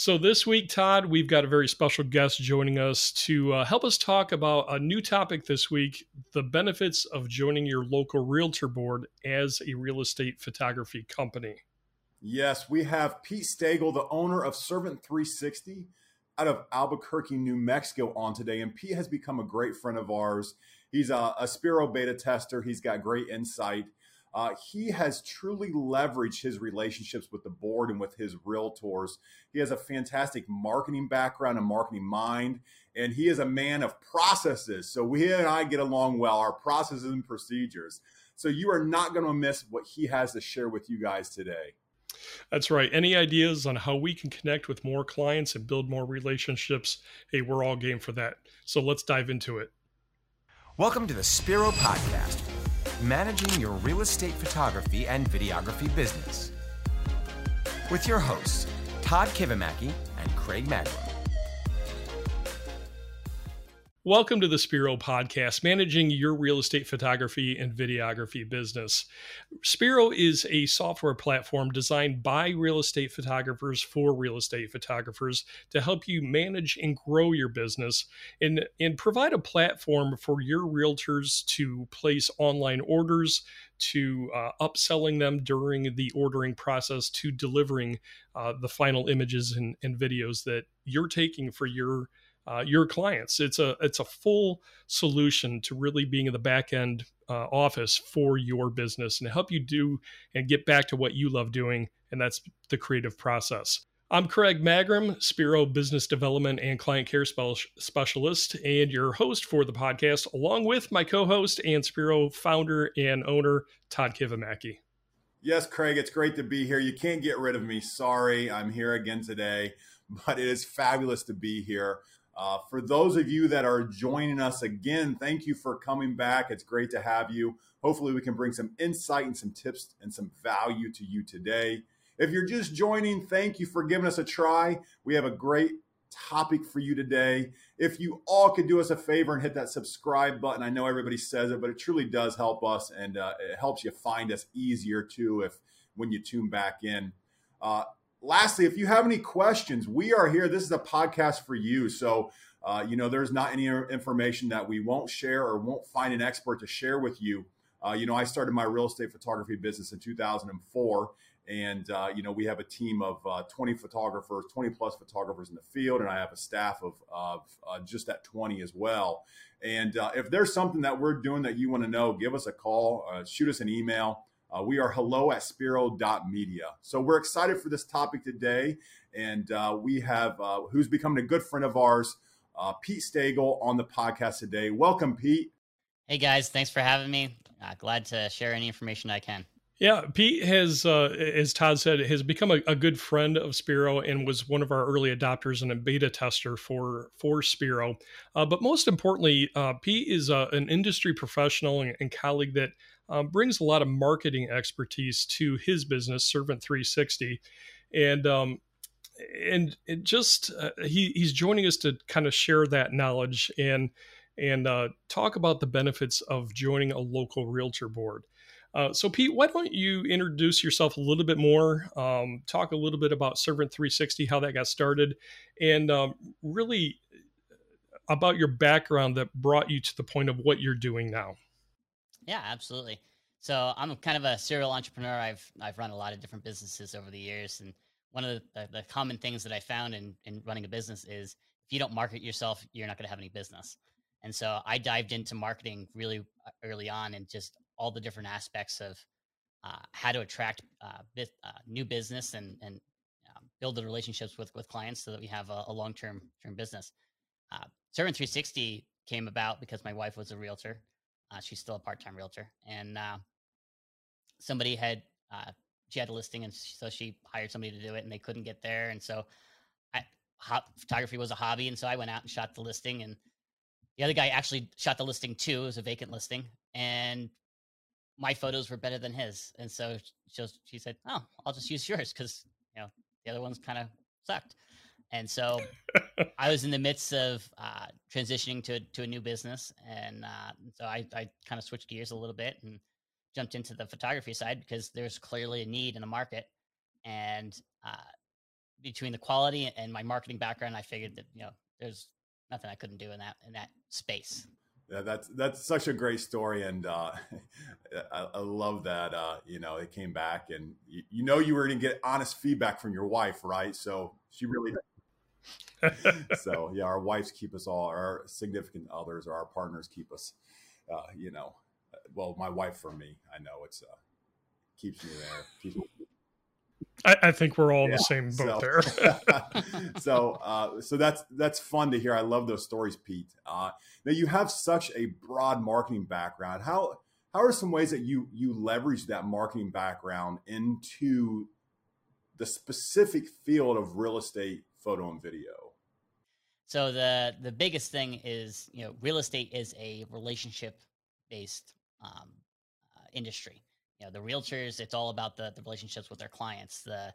So, this week, Todd, we've got a very special guest joining us to uh, help us talk about a new topic this week the benefits of joining your local realtor board as a real estate photography company. Yes, we have Pete Stagl, the owner of Servant 360 out of Albuquerque, New Mexico, on today. And Pete has become a great friend of ours. He's a, a Spiro beta tester, he's got great insight. Uh, he has truly leveraged his relationships with the board and with his realtors. He has a fantastic marketing background and marketing mind, and he is a man of processes. So we and I get along well, our processes and procedures. So you are not going to miss what he has to share with you guys today. That's right. Any ideas on how we can connect with more clients and build more relationships? Hey, we're all game for that. So let's dive into it. Welcome to the Spiro Podcast managing your real estate photography and videography business. With your hosts, Todd Kivimaki and Craig Magrum. Welcome to the Spiro podcast, managing your real estate photography and videography business. Spiro is a software platform designed by real estate photographers for real estate photographers to help you manage and grow your business and, and provide a platform for your realtors to place online orders, to uh, upselling them during the ordering process, to delivering uh, the final images and, and videos that you're taking for your uh, your clients. It's a it's a full solution to really being in the back end uh, office for your business and help you do and get back to what you love doing, and that's the creative process. I'm Craig Magrum, Spiro Business Development and Client Care Specialist, and your host for the podcast, along with my co-host and Spiro founder and owner Todd Kivimaki. Yes, Craig, it's great to be here. You can't get rid of me. Sorry, I'm here again today, but it is fabulous to be here. Uh, for those of you that are joining us again, thank you for coming back. It's great to have you. Hopefully, we can bring some insight and some tips and some value to you today. If you're just joining, thank you for giving us a try. We have a great topic for you today. If you all could do us a favor and hit that subscribe button, I know everybody says it, but it truly does help us and uh, it helps you find us easier too if when you tune back in. Uh, lastly, if you have any questions, we are here. This is a podcast for you. So, uh, you know, there's not any information that we won't share or won't find an expert to share with you. Uh, you know, I started my real estate photography business in 2004. And, uh, you know, we have a team of uh, 20 photographers, 20 plus photographers in the field. And I have a staff of, of uh, just at 20 as well. And uh, if there's something that we're doing that you want to know, give us a call, shoot us an email. Uh, we are hello at spiro.media. So we're excited for this topic today. And uh, we have uh, who's becoming a good friend of ours, uh, Pete Stagl, on the podcast today. Welcome, Pete. Hey, guys. Thanks for having me. Uh, glad to share any information I can. Yeah, Pete has, uh, as Todd said, has become a, a, good friend of Spiro and was one of our early adopters and a beta tester for for Spiro. Uh, but most importantly, uh, Pete is uh, an industry professional and, and colleague that um, brings a lot of marketing expertise to his business, Servant 360, and um, and it just uh, he he's joining us to kind of share that knowledge and and uh, talk about the benefits of joining a local realtor board. Uh, so, Pete, why don't you introduce yourself a little bit more? Um, talk a little bit about Servant 360, how that got started, and um, really about your background that brought you to the point of what you're doing now. Yeah, absolutely. So I'm kind of a serial entrepreneur. I've I've run a lot of different businesses over the years, and one of the, the common things that I found in in running a business is if you don't market yourself, you're not going to have any business. And so I dived into marketing really uh, early on, and just all the different aspects of uh, how to attract uh, bit, uh, new business and and um, build the relationships with with clients so that we have a, a long term term business. Uh, Servant 360 came about because my wife was a realtor uh, she's still a part-time realtor, and uh, somebody had uh, she had a listing, and so she hired somebody to do it, and they couldn't get there, and so I, ho- photography was a hobby, and so I went out and shot the listing, and the other guy actually shot the listing too. It was a vacant listing, and my photos were better than his, and so she, she said, "Oh, I'll just use yours because you know the other ones kind of sucked." And so I was in the midst of uh, transitioning to to a new business, and uh, so I, I kind of switched gears a little bit and jumped into the photography side because there's clearly a need in the market, and uh, between the quality and my marketing background, I figured that you know there's nothing I couldn't do in that in that space. Yeah, that's that's such a great story, and uh, I, I, love that. Uh, you know, it came back, and you, you know you were going to get honest feedback from your wife, right? So she really. so yeah, our wives keep us all, our significant others or our partners keep us. Uh, you know, well, my wife for me, I know it's uh, keeps me there. Keeps me I, I, think we're all yeah, in the same boat so, there. so, uh, so that's that's fun to hear. I love those stories, Pete. Uh, now you have such a broad marketing background. How how are some ways that you you leverage that marketing background into the specific field of real estate, photo, and video? So the the biggest thing is you know real estate is a relationship based um, uh, industry. You know the realtors it's all about the, the relationships with their clients the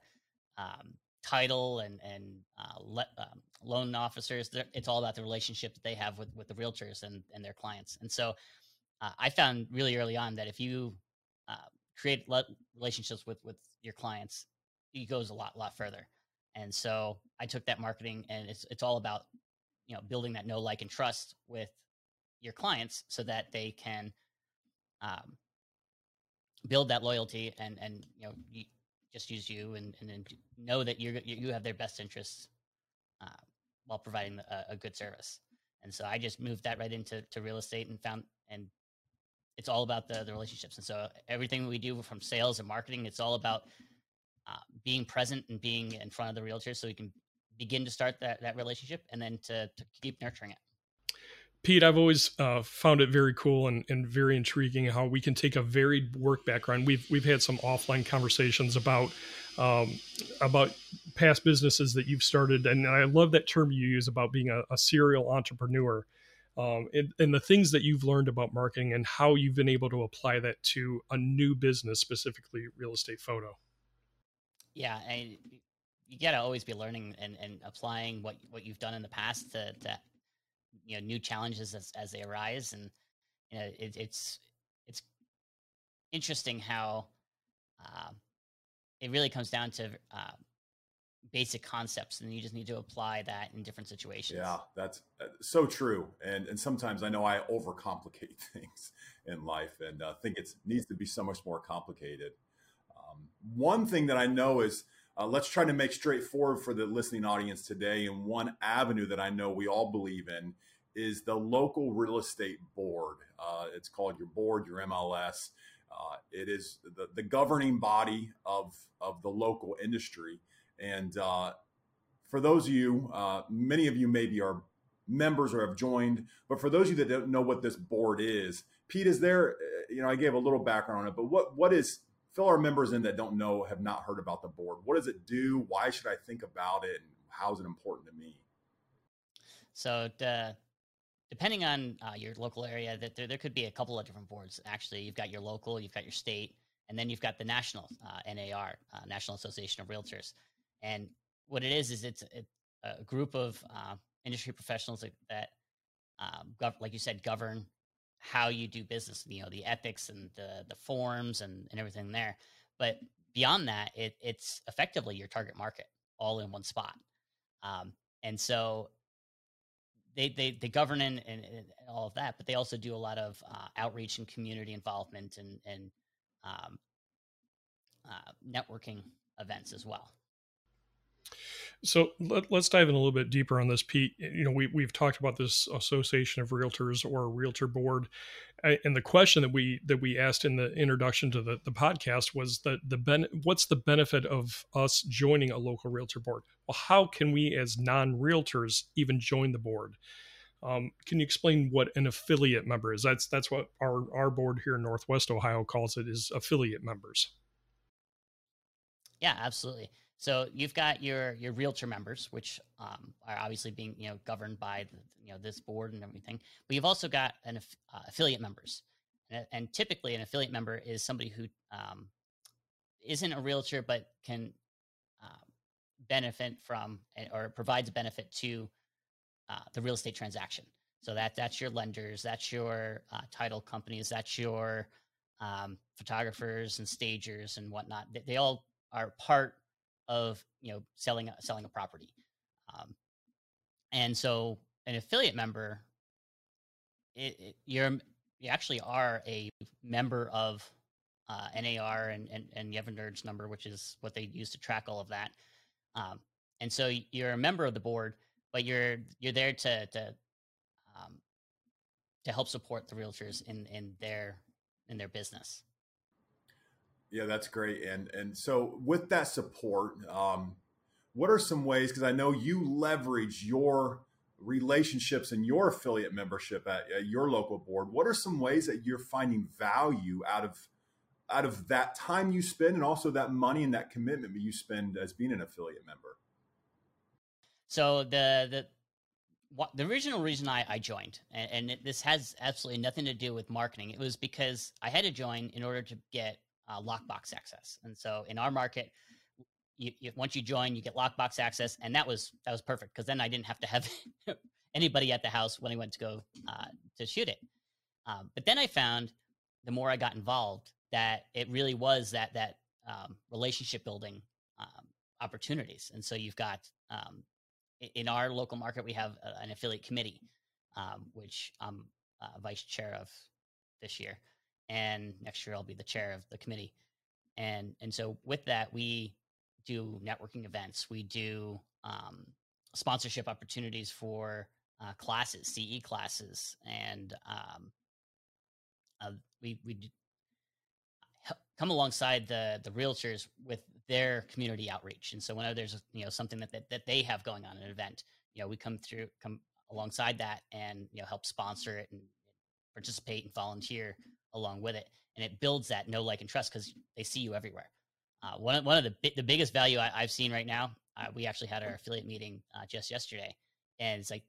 um, title and and uh, le- um, loan officers it's all about the relationship that they have with with the realtors and and their clients. And so uh, i found really early on that if you uh, create le- relationships with with your clients it goes a lot lot further and so i took that marketing and it's it's all about you know building that know like and trust with your clients so that they can um, build that loyalty and and you know you just use you and and then know that you're you have their best interests uh, while providing a, a, good service. And so I just moved that right into to real estate and found and it's all about the the relationships. And so everything we do from sales and marketing, it's all about uh, being present and being in front of the realtors so we can begin to start that that relationship and then to, to keep nurturing it. Pete, I've always uh, found it very cool and, and very intriguing how we can take a varied work background. We've we've had some offline conversations about um, about past businesses that you've started, and I love that term you use about being a, a serial entrepreneur. Um, and, and, the things that you've learned about marketing and how you've been able to apply that to a new business, specifically real estate photo. Yeah, and you got to always be learning and, and applying what what you've done in the past to, to you know new challenges as, as they arise and you know it, it's it's interesting how uh, it really comes down to uh, basic concepts and you just need to apply that in different situations. Yeah that's uh, so true and and sometimes i know i overcomplicate things in life and uh, think it needs to be so much more complicated um, one thing that i know is uh, let's try to make straightforward for the listening audience today. And one avenue that I know we all believe in is the local real estate board. Uh, it's called your board, your MLS. Uh, it is the, the governing body of, of the local industry. And uh, for those of you, uh, many of you maybe are members or have joined, but for those of you that don't know what this board is, Pete, is there, uh, you know, I gave a little background on it, but what, what is fill our members in that don't know, have not heard about the board. What does it do? Why should I think about it? And how is it important to me? So, the, depending on uh, your local area, that there, there could be a couple of different boards. Actually, you've got your local, you've got your state, and then you've got the national uh, NAR, uh, National Association of Realtors. And what it is is it's a, a group of uh, industry professionals that, that um, gov- like you said, govern how you do business, you know, the ethics and the the forms and, and everything there. But beyond that, it, it's effectively your target market all in one spot. Um, and so they, they, they govern and, and, all of that, but they also do a lot of uh, outreach and community involvement and, and um, uh, networking events as well. So let, us dive in a little bit deeper on this, Pete. You know, we we've talked about this association of realtors or realtor board, and the question that we that we asked in the introduction to the, the podcast was that the ben, what's the benefit of us joining a local realtor board? Well, how can we as non realtors even join the board? Um, can you explain what an affiliate member is? That's that's what our our board here in Northwest Ohio calls it is affiliate members. Yeah, absolutely. So you've got your your realtor members, which um, are obviously being you know governed by the, you know this board and everything. But you've also got an uh, affiliate members, and, and, typically an affiliate member is somebody who um, not a realtor but can uh, benefit from or provides a benefit to uh, the real estate transaction. So that that's your lenders, that's your uh, title companies, that's your um, photographers and stagers and whatnot. They, they all are part of you know selling a, selling a property. Um, and so an affiliate member, it, it, you're you actually are a member of uh, NAR and, and and a NRDS number, which is what they use to track all of that. Um, and so you're a member of the board, but you're you're there to to um, to help support the realtors in in their in their business. Yeah, that's great. And and so with that support, um, what are some ways? Because I know you leverage your relationships and your affiliate membership at, at, your local board. What are some ways that you're finding value out of out of that time you spend, and also that money and that commitment you spend as being an affiliate member? So the the what, the original reason I, I joined, and, and it, this has absolutely nothing to do with marketing. It was because I had to join in order to get uh, lockbox access. And so in our market, you, you, once you join, you get lockbox access, and that was that was perfect because then I didn't have to have anybody at the house when I went to go uh, to shoot it. Um, but then I found the more I got involved that it really was that that um, relationship building um, opportunities. And so you've got um, in our local market we have an affiliate committee, um, which I'm uh, vice chair of this year, and next year I'll be the chair of the committee. And and so with that we do networking events. We do um, sponsorship opportunities for uh, classes, CE classes, and um, uh, we we come alongside the the realtors with their community outreach. And so whenever there's you know something that, that that they have going on an event, you know we come through come alongside that and you know help sponsor it and participate and volunteer along with it, and it builds that know like and trust because they see you everywhere. Uh, one of, one of the the biggest value I, have seen right now. Uh, we actually had our affiliate meeting uh, just yesterday, and it's like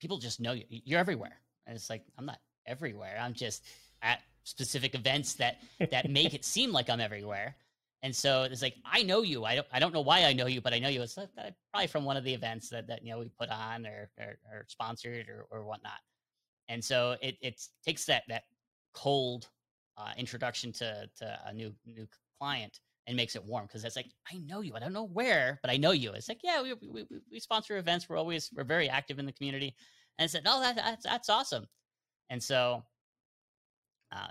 people just know you. You're everywhere, and it's like I'm not everywhere. I'm just at specific events that that make it seem like I'm everywhere. And so it's like I know you. I don't I don't know why I know you, but I know you. It's like, probably from one of the events that, that you know we put on or or, or sponsored or, or whatnot. And so it it takes that that cold uh, introduction to to a new new client and makes it warm because it's like I know you. I don't know where, but I know you. It's like yeah, we we, we sponsor events. We're always we're very active in the community, and I said no, that, that's that's awesome. And so, uh,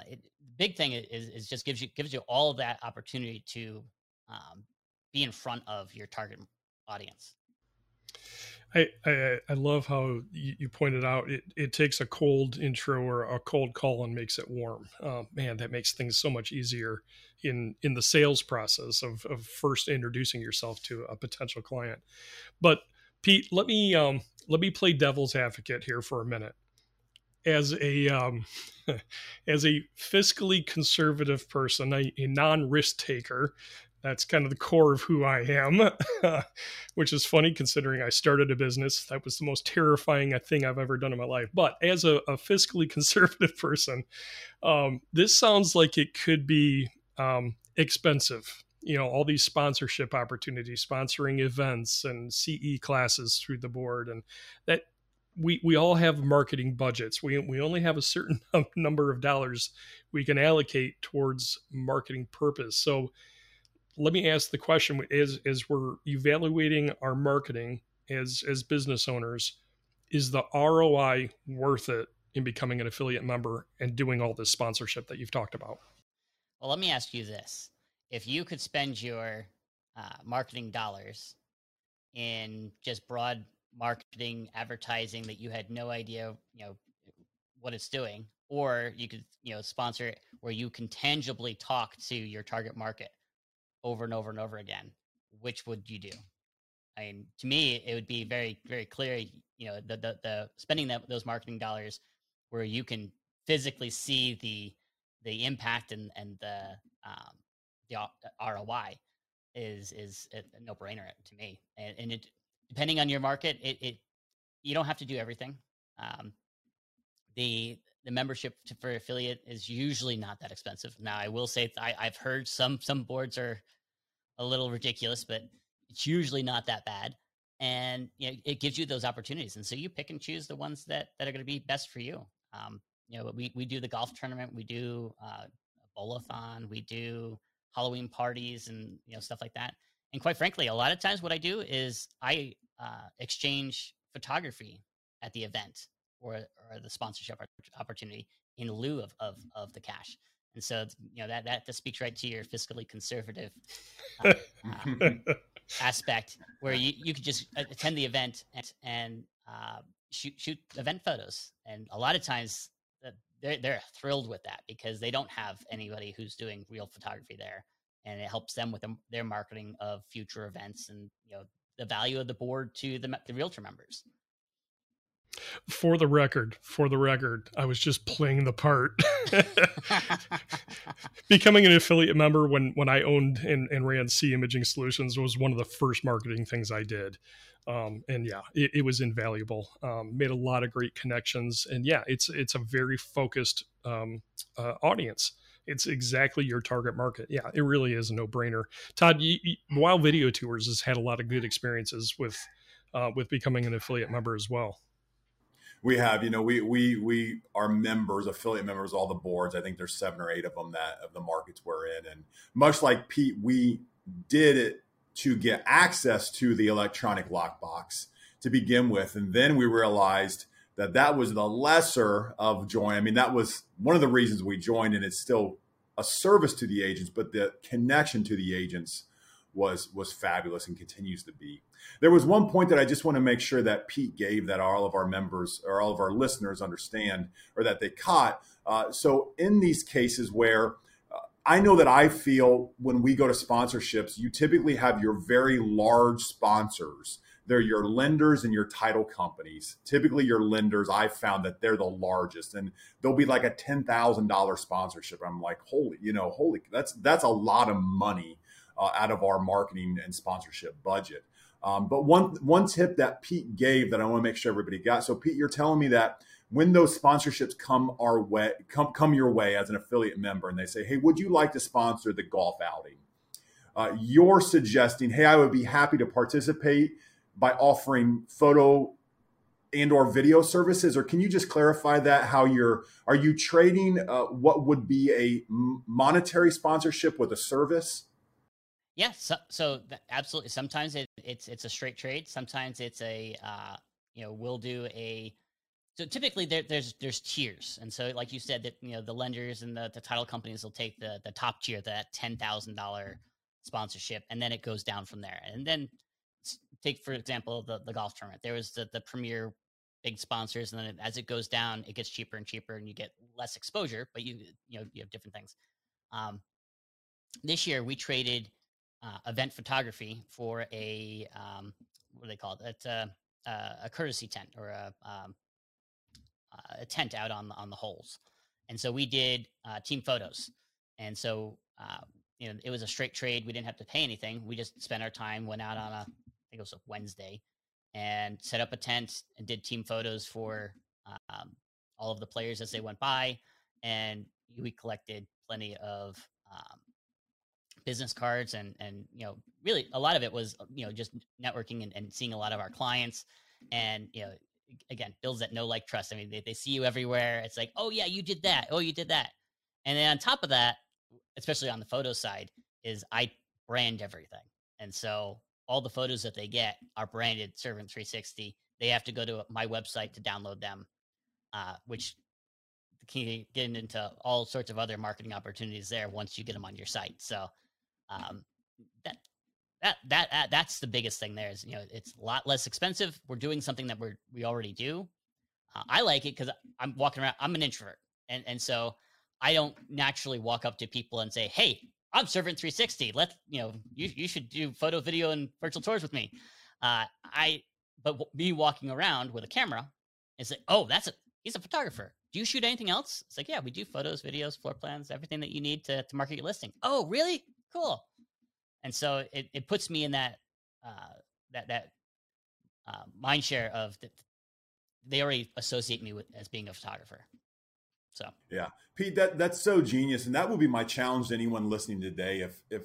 big thing is is just gives you gives you all that opportunity to um, be in front of your target audience. I, I, love how you, you, pointed out it, it takes a cold intro or a cold call and makes it warm. Uh, man, that makes things so much easier in in the sales process of, of first introducing yourself to a potential client. But Pete, let me um, let me play devil's advocate here for a minute. As a um, as a fiscally conservative person, a, a non risk taker, that's kind of the core of who I am, which is funny considering I started a business. That was the most terrifying thing I've ever done in my life. But as a, a fiscally conservative person, um, this sounds like it could be um, expensive. You know, all these sponsorship opportunities, sponsoring events and CE classes through the board, and that we we all have marketing budgets. We we only have a certain number of dollars we can allocate towards marketing purpose. So let me ask the question as as we're evaluating our marketing as as business owners is the ROI worth it in becoming an affiliate member and doing all this sponsorship that you've talked about? Well let me ask you this. If you could spend your uh, marketing dollars in just broad marketing advertising that you had no idea you know what it's doing or you could you know sponsor it where you can tangibly talk to your target market over and over and over again, which would you do? I mean, to me, it would be very, very clear. You know, the the, the spending that those marketing dollars where you can physically see the the impact and and the um, the ROI is is a no brainer to me. And, and it depending on your market, it, it you don't have to do everything. Um, the the membership to, for affiliate is usually not that expensive. Now, I will say I, I've heard some some boards are a little ridiculous, but it's usually not that bad. And you know, it gives you those opportunities, and so you pick and choose the ones that that are going to be best for you. Um, you know, we we do the golf tournament, we do uh, a bowlathon, we do Halloween parties and you know stuff like that. And quite frankly, a lot of times what I do is I uh, exchange photography at the event or or the sponsorship opportunity in lieu of of, of the cash. And so you know that that speaks right to your fiscally conservative uh, uh, aspect, where you you could just attend the event and and uh, shoot shoot event photos. And a lot of times they're they're thrilled with that because they don't have anybody who's doing real photography there, and it helps them with their marketing of future events and you know the value of the board to the the realtor members. For the record, for the record, I was just playing the part. Becoming an affiliate member when when I owned and, and ran C Imaging Solutions was one of the first marketing things I did. Um, and yeah, it, it was invaluable. Um, made a lot of great connections, and yeah, it's it's a very focused um, uh, audience. It's exactly your target market. Yeah, it really is a no brainer. Todd, you, you, Wow Video Tours has had a lot of good experiences with uh, with becoming an affiliate member as well. We have, you know, we we we are members, affiliate members, all the boards. I think there's seven or eight of them that of the markets we're in, and much like Pete, we did it to get access to the electronic lockbox to begin with. And then we realized that that was the lesser of join. I mean, that was one of the reasons we joined, and it's still a service to the agents, but the connection to the agents was was fabulous and continues to be. There was one point that I just want to make sure that Pete gave that all of our members or all of our listeners understand or that they caught. Uh, so in these cases where I know that I feel when we go to sponsorships, you typically have your very large sponsors. They're your lenders and your title companies. Typically, your lenders, I've found that they're the largest, and they'll be like a ten thousand dollar sponsorship. I'm like, holy, you know, holy, that's that's a lot of money uh, out of our marketing and sponsorship budget. Um, but one one tip that Pete gave that I want to make sure everybody got. So Pete, you're telling me that when those sponsorships come our way, come come your way as an affiliate member, and they say, "Hey, would you like to sponsor the golf outing?" Uh, you're suggesting, "Hey, I would be happy to participate by offering photo and or video services." Or can you just clarify that? How you're are you trading uh, what would be a monetary sponsorship with a service? Yeah, so, so absolutely. Sometimes it, it's it's a straight trade. Sometimes it's a uh, you know we'll do a so typically there, there's there's tiers, and so like you said that you know the lenders and the, the title companies will take the the top tier, that ten thousand dollar sponsorship, and then it goes down from there. And then take for example the the golf tournament. There was the the premier big sponsors, and then as it goes down, it gets cheaper and cheaper, and you get less exposure, but you you know you have different things. Um, this year we traded uh, event photography for a um, what do they call it? It's a, a courtesy tent or a um, a tent out on the, on the holes. And so we did uh, team photos. And so, uh, you know, it was a straight trade. We didn't have to pay anything. We just spent our time, went out on a, I think it was a Wednesday, and set up a tent and did team photos for um, all of the players as they went by. And we collected plenty of um, business cards and and you know really a lot of it was you know just networking and, and seeing a lot of our clients and you know again builds that know like trust. I mean, they, they see you everywhere. It's like, oh yeah, you did that. Oh, you did that. And then on top of that, especially on the photo side, is I brand everything. And so all the photos that they get are branded Servant 360. They have to go to my website to download them, uh, which can get into all sorts of other marketing opportunities there once you get them on your site. So um, that that that uh, that's the biggest thing there is you know it's a lot less expensive. We're doing something that we're we already do. Uh, i like it because i'm walking around i'm an introvert. And and so i don't naturally walk up to people and say hey i'm servant 360 Let's you know you, you should do photo video and virtual tours with me. Uh, i but me walking around with a camera is like oh that's a he's a photographer. Do you shoot anything else? It's like yeah we do photos videos floor plans everything that you need to, to market your listing. Oh really cool and so it, it puts me in that uh, that that uh, mind share of the, they already associate me with as being a photographer. So yeah, Pete, that that's so genius, and that will be my challenge to anyone listening today. If if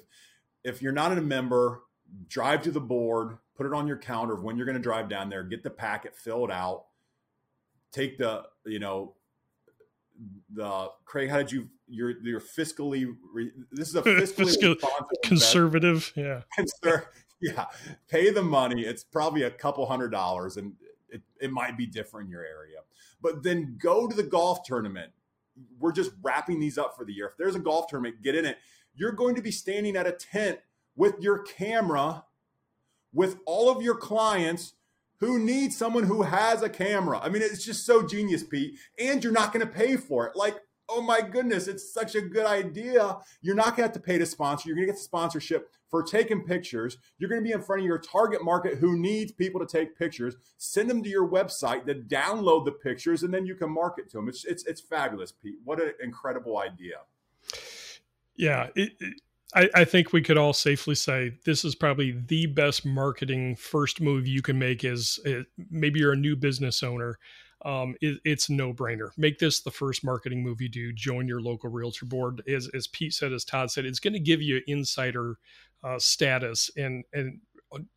if you're not a member, drive to the board, put it on your calendar of when you're going to drive down there, get the packet, fill it out, take the you know the Craig, how did you you're you're fiscally re, this is a fiscally Fiscal, conservative, yeah, yeah, pay the money. It's probably a couple hundred dollars, and it, it might be different in your area. But then go to the golf tournament. We're just wrapping these up for the year. If there's a golf tournament, get in it. You're going to be standing at a tent with your camera, with all of your clients who needs someone who has a camera. I mean, it's just so genius, Pete. And you're not going to pay for it. Like, oh my goodness, it's such a good idea. You're not going to have to pay to sponsor. You're going to get the sponsorship for taking pictures. You're going to be in front of your target market who needs people to take pictures. Send them to your website to download the pictures, and then you can market to them. It's it's it's fabulous, Pete. What an incredible idea. Yeah, it, it, I, I think we could all safely say this is probably the best marketing first move you can make. Is uh, maybe you're a new business owner. Um, it, it's no brainer. Make this the first marketing move you do. Join your local realtor board. As, as Pete said, as Todd said, it's going to give you insider uh, status and and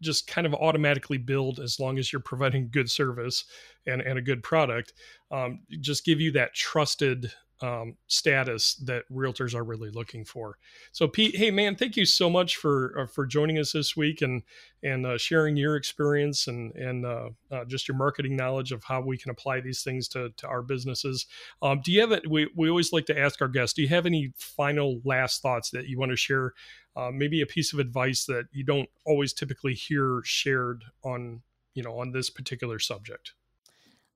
just kind of automatically build as long as you're providing good service and, and a good product um, just give you that trusted um, status that realtors are really looking for. So, Pete, hey man, thank you so much for uh, for joining us this week and and uh, sharing your experience and and uh, uh just your marketing knowledge of how we can apply these things to to our businesses. Um, do you have it? We we always like to ask our guests. Do you have any final last thoughts that you want to share? Uh, maybe a piece of advice that you don't always typically hear shared on you know on this particular subject.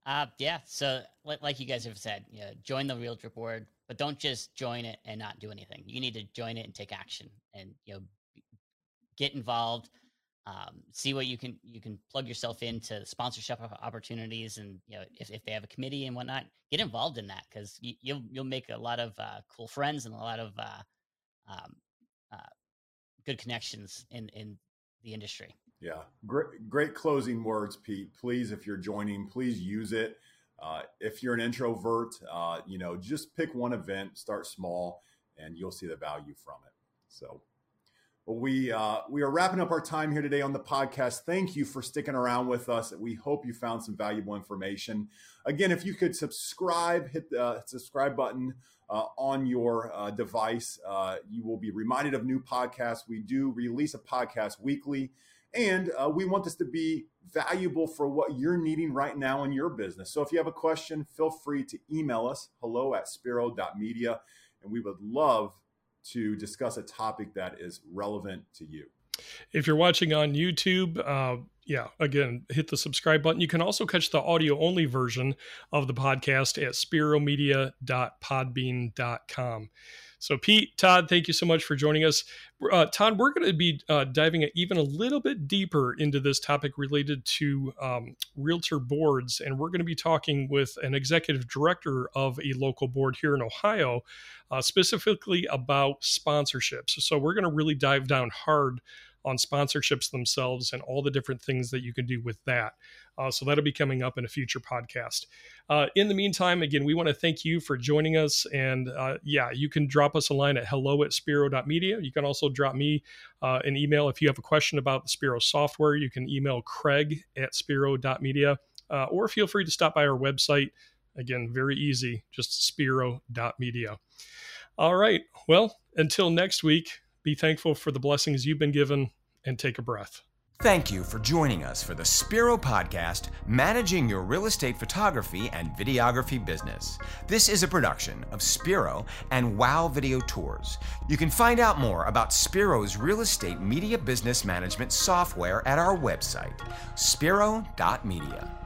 Uh, yeah. So, like you guys have said, you know, join the realtor board, but don't just join it and not do anything. You need to join it and take action, and you know, get involved. Um, see what you can you can plug yourself into sponsorship opportunities, and you know, if, if they have a committee and whatnot, get involved in that because you, will you'll, you'll make a lot of uh, cool friends and a lot of uh, um, uh, good connections in in the industry. Yeah, great, great closing words, Pete. Please, if you're joining, please use it. Uh, if you're an introvert, uh, you know, just pick one event, start small, and you'll see the value from it. So, well, we uh, we are wrapping up our time here today on the podcast. Thank you for sticking around with us. We hope you found some valuable information. Again, if you could subscribe, hit the subscribe button uh, on your uh, device. Uh, you will be reminded of new podcasts. We do release a podcast weekly. And uh, we want this to be valuable for what you're needing right now in your business. So if you have a question, feel free to email us hello at spiro.media. And we would love to discuss a topic that is relevant to you. If you're watching on YouTube, uh, yeah, again, hit the subscribe button. You can also catch the audio only version of the podcast at spiromedia.podbean.com. So, Pete, Todd, thank you so much for joining us. Uh, Todd, we're going to be uh, diving even a little bit deeper into this topic related to um, realtor boards. And we're going to be talking with an executive director of a local board here in Ohio, uh, specifically about sponsorships. So, we're going to really dive down hard on sponsorships themselves and all the different things that you can do with that. Uh, so that'll be coming up in a future podcast. Uh, in the meantime, again, we want to thank you for joining us. And uh, yeah, you can drop us a line at hello at spiro.media. You can also drop me uh, an email if you have a question about the Spiro software. You can email craig at spiro.media uh, or feel free to stop by our website. Again, very easy, just spiro.media. All right. Well, until next week, be thankful for the blessings you've been given and take a breath. Thank you for joining us for the Spiro Podcast, Managing Your Real Estate Photography and Videography Business. This is a production of Spiro and Wow Video Tours. You can find out more about Spiro's real estate media business management software at our website, spiro.media.